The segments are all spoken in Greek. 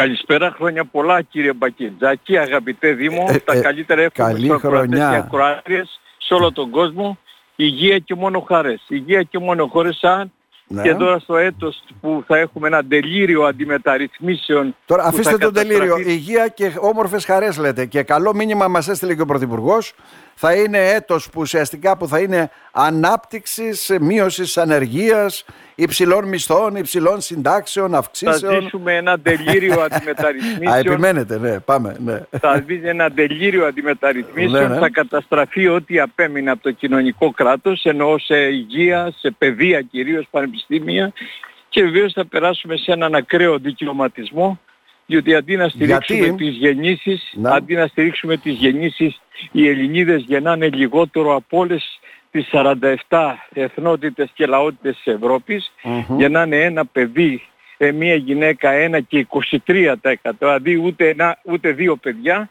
Καλησπέρα, χρόνια πολλά κύριε Μπακετζάκη, αγαπητέ Δήμο, Ε, τα ε, καλύτερα εύχομαι καλή στους ακροατές χρονιά. και ακροάτριες σε όλο τον κόσμο. Υγεία και μόνο χαρές. Υγεία και μόνο χώρες σαν Ναι. και τώρα στο έτος που θα έχουμε ένα τελείριο αντιμεταρρυθμίσεων. Τώρα που αφήστε θα τον τελείριο. καταστραφεί- Υγεία και όμορφες χαρές λέτε. Και καλό μήνυμα μας έστειλε και ο Πρωθυπουργός. Θα είναι έτος που ουσιαστικά που θα είναι ανάπτυξης, μείωσης ανεργίας, υψηλών μισθών, υψηλών συντάξεων, Θα αυξήσεων. ζήσουμε ένα τελείριο Α, αντιμεταρρυθμίσεων. επιμένετε, ναι, πάμε, ναι. θα δει ένα τελείριο αντιμεταρρυθμίσεων, Ναι, ναι. θα καταστραφεί ό,τι απέμεινε από το κοινωνικό κράτος, εννοώ σε υγεία, σε παιδεία κυρίως, πανεπιστήμια και βεβαίως θα περάσουμε σε έναν ακραίο δικαιωματισμό διότι αντί να στηρίξουμε Γιατί; τις γεννήσεις, Να. αντί να στηρίξουμε τις γεννήσεις, οι Ελληνίδες γεννάνε λιγότερο από όλες τις 47 εθνότητες και λαότητες της Ευρώπης, Μμμ. γεννάνε ένα παιδί, ε, μία γυναίκα ένα και 23%, αντί ούτε, ένα, ούτε δύο παιδιά,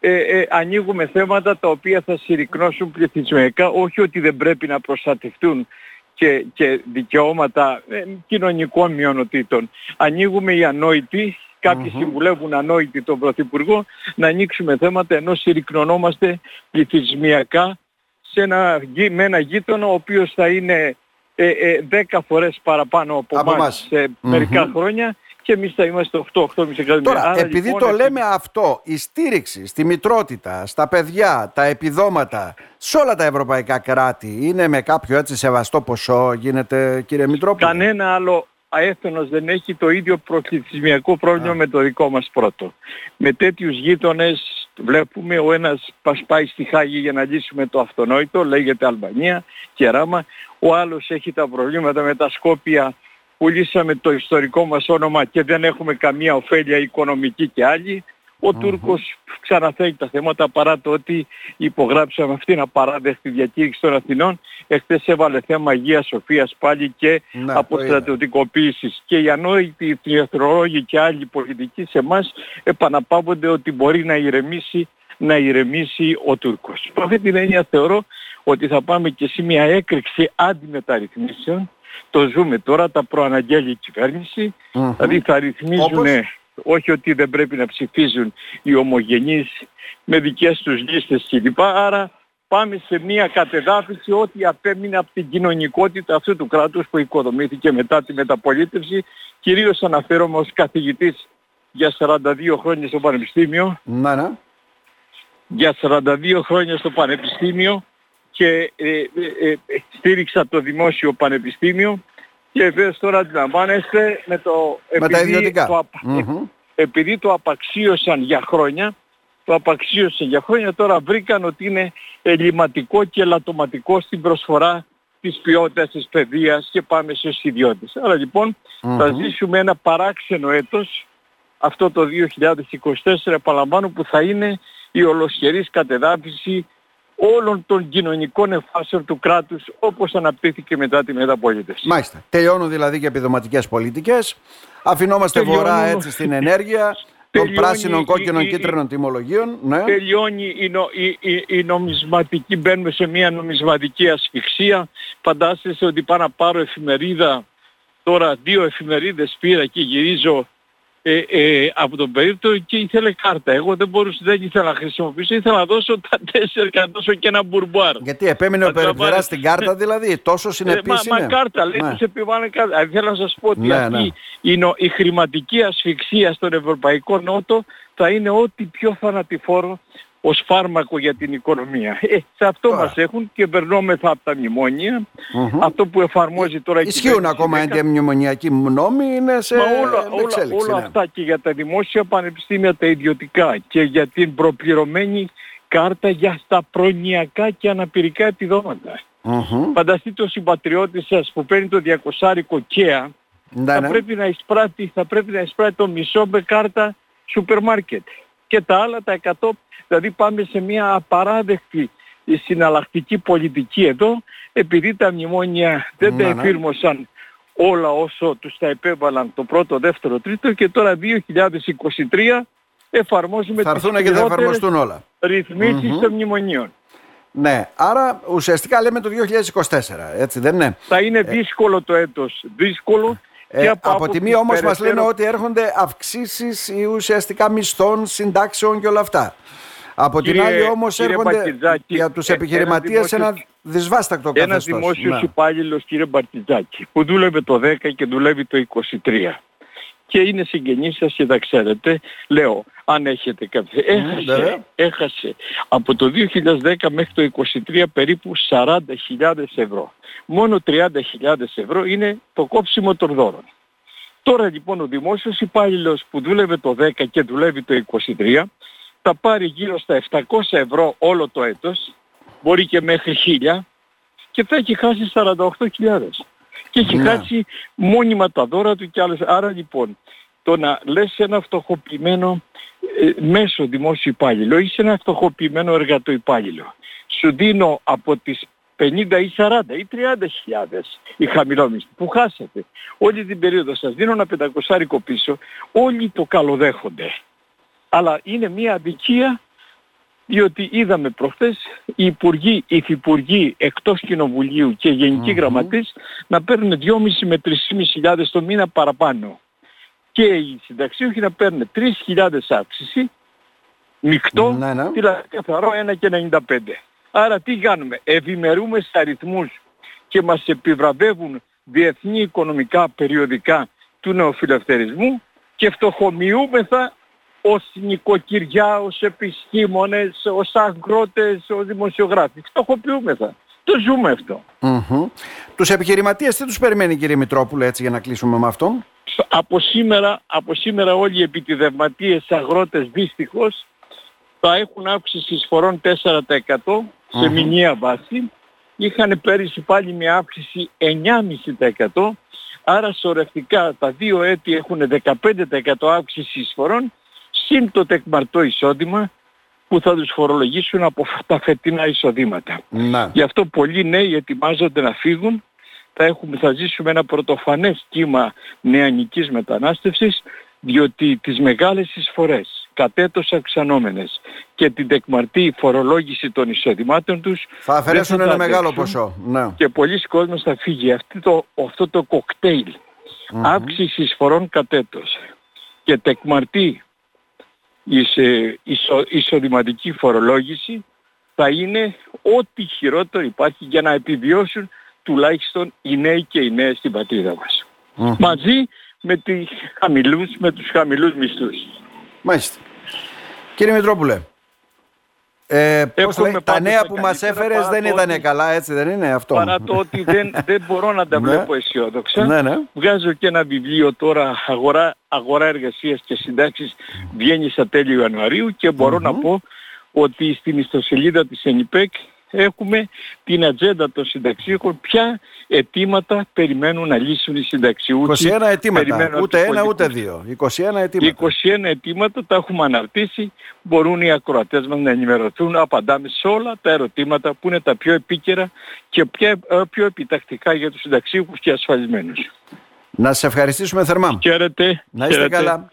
ε, ε, ανοίγουμε θέματα τα οποία θα συρρυκνώσουν πληθυσμιακά, όχι ότι δεν πρέπει να προστατευτούν και, και δικαιώματα ε, κοινωνικών μειονοτήτων. Ανοίγουμε οι ανόητοι, κάποιοι συμβουλεύουν ανόητοι τον Πρωθυπουργό, να ανοίξουμε θέματα ενώ συρρυκνωνόμαστε πληθυσμιακά σε ένα, γει- με ένα γείτονα ο οποίος θα είναι ε, ε, 10 φορές παραπάνω από, Από εμάς εμάς. σε μερικά χρόνια και εμείς θα είμαστε 8-8,5 εκατομμύρια. Τώρα, Άρα, επειδή λοιπόν, το επί- λέμε αυτό, η στήριξη στη μητρότητα, στα παιδιά, τα επιδόματα, σε όλα τα ευρωπαϊκά κράτη, είναι με κάποιο έτσι σεβαστό ποσό, γίνεται κύριε Μητρόπουλε; Κανένα άλλο αέφθενος δεν έχει το ίδιο προκλητισμιακό πρόβλημα με το δικό μας πρώτο. Με τέτοιους γείτονες βλέπουμε ο ένας πας πάει στη Χάγη για να λύσουμε το αυτονόητο, λέγεται Αλβανία, Κεράμα. Ο άλλος έχει τα προβλήματα με τα Σκόπια που λύσαμε το ιστορικό μας όνομα και δεν έχουμε καμία ωφέλεια οικονομική και άλλη. Ο Τούρκος ξαναθέτει τα θέματα παρά το ότι υπογράψαμε αυτήν απαράδεκτη διακήρυξη των Αθηνών. Εχθές έβαλε θέμα Αγίας Σοφίας πάλι και Ναι, το είδα. αποστρατιωτικοποίησης. Και οι ανόητοι εθνολόγοι και άλλοι πολιτικοί σε εμάς επαναπαύονται ότι μπορεί να ηρεμήσει, να ηρεμήσει ο Τούρκος. Με αυτή την έννοια θεωρώ ότι θα πάμε και σε μια έκρηξη αντιμεταρρυθμίσεων. Το ζούμε τώρα, τα προαναγγέλει η κυβέρνηση. Μμμ. Δηλαδή θα ρυθμίζουν Όπως; Όχι ότι δεν πρέπει να ψηφίζουν οι ομογενείς με δικές τους λίστες κλπ. Άρα πάμε σε μια κατεδάφιση ό,τι απέμεινε από την κοινωνικότητα αυτού του κράτους που οικοδομήθηκε μετά τη μεταπολίτευση. Κυρίως αναφέρομαι ως καθηγητής για 42 χρόνια στο Πανεπιστήμιο Ναι, ναι. για 42 χρόνια στο Πανεπιστήμιο και ε, ε, ε, στήριξα το Δημόσιο Πανεπιστήμιο και βέβαια τώρα αντιλαμβάνεστε με το Με τα ιδιωτικά. το, απα- Μμμ. επειδή το απαξίωσαν για χρόνια το απαξίωσαν για χρόνια τώρα βρήκαν ότι είναι ελληματικό και ελαττωματικό στην προσφορά της ποιότητας της παιδείας και πάμε στους ιδιώτες. Άρα λοιπόν θα Μμμ. ζήσουμε ένα παράξενο έτος αυτό το 2024 επαναλαμβάνω που θα είναι η ολοσχερής κατεδάφιση όλων των κοινωνικών εφάσεων του κράτους όπως αναπτύχθηκε μετά τη μεταπολίτευση. Μάλιστα. Τελειώνουν δηλαδή και επιδοματικές πολιτικές. Αφινόμαστε Τελειώνουν. βορρά έτσι στην ενέργεια των Τελειώνει πράσινων, η- κόκκινων, η- κίτρινων τιμολογίων. Ναι. Τελειώνει η, νο- η, η, η νομισματική, μπαίνουμε σε μια νομισματική ασφυξία. Φαντάζεστε ότι πάω να πάρω εφημερίδα, τώρα δύο εφημερίδες πήρα και γυρίζω ε, ε, από τον περίπτωμα και ήθελε κάρτα. Εγώ δεν μπορούσα, δεν ήθελα να χρησιμοποιήσω, ήθελα να δώσω τα τέσσερα και να δώσω και ένα μπουρμπουάρ. Γιατί επέμεινε ο Θα τα περιπτεράς πάρεις. στην κάρτα δηλαδή, τόσο Ε, συνεπής μα, είναι. μα κάρτα, λέει, Ναι. τους επιβάλλουν κάρτα. Ε, θέλω να σας πω ότι Ναι, αυτή ναι. η, νο- η χρηματική ασφυξία στον Ευρωπαϊκό Νότο θα είναι ό,τι πιο θανατηφόρο ως φάρμακο για την οικονομία. Ε, σε αυτό Τώρα. μας έχουν και περνόμεθα από τα μνημόνια. Μμμ. Αυτό που εφαρμόζει τώρα η Ισχύουν κυβέρνηση ακόμα δεν κα- αντιμνημονιακοί νόμοι, είναι σε Μα όλα, όλα, εξέλιξη. όλα ναι. αυτά και για τα δημόσια πανεπιστήμια τα ιδιωτικά και για την προπληρωμένη κάρτα για τα προνοιακά και αναπηρικά επιδόματα. Μμμ. Φανταστείτε ο συμπατριώτης σας που παίρνει το 200 κέα Ναι, θα, ναι. πρέπει να εισπράττει, θα πρέπει να εισπράττει το μισό με κάρτα σούπερ μάρκετ. Και τα άλλα τα 100, δηλαδή πάμε σε μια απαράδεκτη συναλλακτική πολιτική εδώ, επειδή τα μνημόνια δεν τα Ναι, ναι. εφήρμοσαν όλα όσο τους τα επέβαλαν το πρώτο, δεύτερο, τρίτο και τώρα 2023 εφαρμόζουμε Θα τις έρθουν και θα σκληρότερες εφαρμοστούν όλα. ρυθμίσεις Μμμ. των μνημονίων. Ναι, άρα ουσιαστικά λέμε το 2024, έτσι δεν είναι; Θα είναι δύσκολο το έτος, δύσκολο, Ε, από, από τη μία όμως μας λένε ότι έρχονται αυξήσεις ή ουσιαστικά μισθών, συντάξεων και όλα αυτά. Από την άλλη όμως έρχονται για τους ε, επιχειρηματίες ένα, ένα δυσβάστακτο καθεστώς. Ένα δημόσιος ναι. υπάλληλος κύριε Μπαρτιτζάκη που δούλευε το 10 και δουλεύει το 23 και είναι συγγενής σας και τα ξέρετε, λέω, αν έχετε κάποια... Έχασε, έχασε από το 2010 μέχρι το 2023 περίπου 40.000 ευρώ. Μόνο 30.000 ευρώ είναι το κόψιμο των δώρων. Τώρα λοιπόν ο δημόσιος υπάλληλος που δούλευε το 10 και δουλεύει το 23 θα πάρει γύρω στα 700 ευρώ όλο το έτος, μπορεί και μέχρι 1000 και θα έχει χάσει 48.000 και έχει ναι. χάσει μόνιμα τα δώρα του και άλλες. Άρα λοιπόν το να λες ένα φτωχοποιημένο ε, μέσο δημόσιο υπάλληλο ή σε ένα φτωχοποιημένο εργατοϊπάλληλο σου δίνω από τις 50 ή 40 ή 30 χιλιάδες οι χαμηλόμιστοι που χάσατε όλη την περίοδο σας δίνω ένα πεντακοσάρικο πίσω όλοι το καλοδέχονται αλλά είναι μια αδικία διότι είδαμε προχθές οι υπουργοί, οι υφυπουργοί εκτός κοινοβουλίου και γενικοί γραμματείς να παίρνουν 2,5 με 3,5 χιλιάδες το μήνα παραπάνω. Και οι συνταξίοχοι να παίρνουν 3.000 αύξηση, μεικτό, ναι, ναι. δηλαδή καθαρό 1 και 95. Άρα τι κάνουμε, ευημερούμε σε αριθμούς και μας επιβραβεύουν διεθνή οικονομικά περιοδικά του νεοφιλελευθερισμού και φτωχομοιούμεθα ως νοικοκυριά, ως επιστήμονες, ως αγρότες, ως δημοσιογράφοι. Φτωχοποιούμεθα. Το ζούμε αυτό. Mm-hmm. Τους επιχειρηματίες τι τους περιμένει κύριε Μητρόπουλο έτσι για να κλείσουμε με αυτόν. Από σήμερα, από σήμερα όλοι οι επιτιδευματίες αγρότες δυστυχώς θα έχουν αύξηση εισφορών 4% σε μηνιαία βάση. Είχαν πέρυσι πάλι μια αύξηση 9,5% άρα σωρευτικά τα δύο έτη έχουν 15% αύξηση εισφορών συν το τεκμαρτό εισόδημα που θα τους φορολογήσουν από τα φετινά εισοδήματα. Να. Γι' αυτό πολλοί νέοι ετοιμάζονται να φύγουν. Θα, έχουμε, θα ζήσουμε ένα πρωτοφανές κύμα νεανικής μετανάστευσης διότι τις μεγάλες εισφορές κατέτος αυξανόμενες και την τεκμαρτή φορολόγηση των εισοδημάτων τους θα αφαιρέσουν ένα μεγάλο ποσό. Ναι. Και πολλοί κόσμος θα φύγει. Αυτό το, αυτό το κοκτέιλ mm-hmm. αύξησης εισφορών κατέτος και τεκμαρτή ισο, εισοδηματική φορολόγηση θα είναι ό,τι χειρότερο υπάρχει για να επιβιώσουν τουλάχιστον οι νέοι και οι νέες στην πατρίδα μας. Μαζί με, τις χαμηλούς, με τους χαμηλούς μισθούς. Μάλιστα. Κύριε Μητρόπουλε, ε, πώς τα νέα που μας έφερες δεν ήταν καλά, έτσι δεν είναι αυτό; Παρά το ότι δεν, δεν μπορώ να τα ναι. βλέπω αισιόδοξα. Ναι, ναι. Βγάζω και ένα βιβλίο τώρα, αγορά, αγορά εργασίας και συντάξεις, βγαίνει στα τέλη Ιανουαρίου και μπορω να πω ότι στην ιστοσελίδα της ΕΝΙΠΕΚ έχουμε την ατζέντα των συνταξίων ποια αιτήματα περιμένουν να λύσουν οι συνταξιούχοι. 21 αιτήματα, ούτε ένα ούτε δύο. 21 αιτήματα. 21 αιτήματα τα έχουμε αναρτήσει, μπορούν οι ακροατές μας να ενημερωθούν, απαντάμε σε όλα τα ερωτήματα που είναι τα πιο επίκαιρα και πιο επιτακτικά για τους συνταξίχους και ασφαλισμένους. Να σε ευχαριστήσουμε θερμά. Χαίρετε. Να είστε καλά.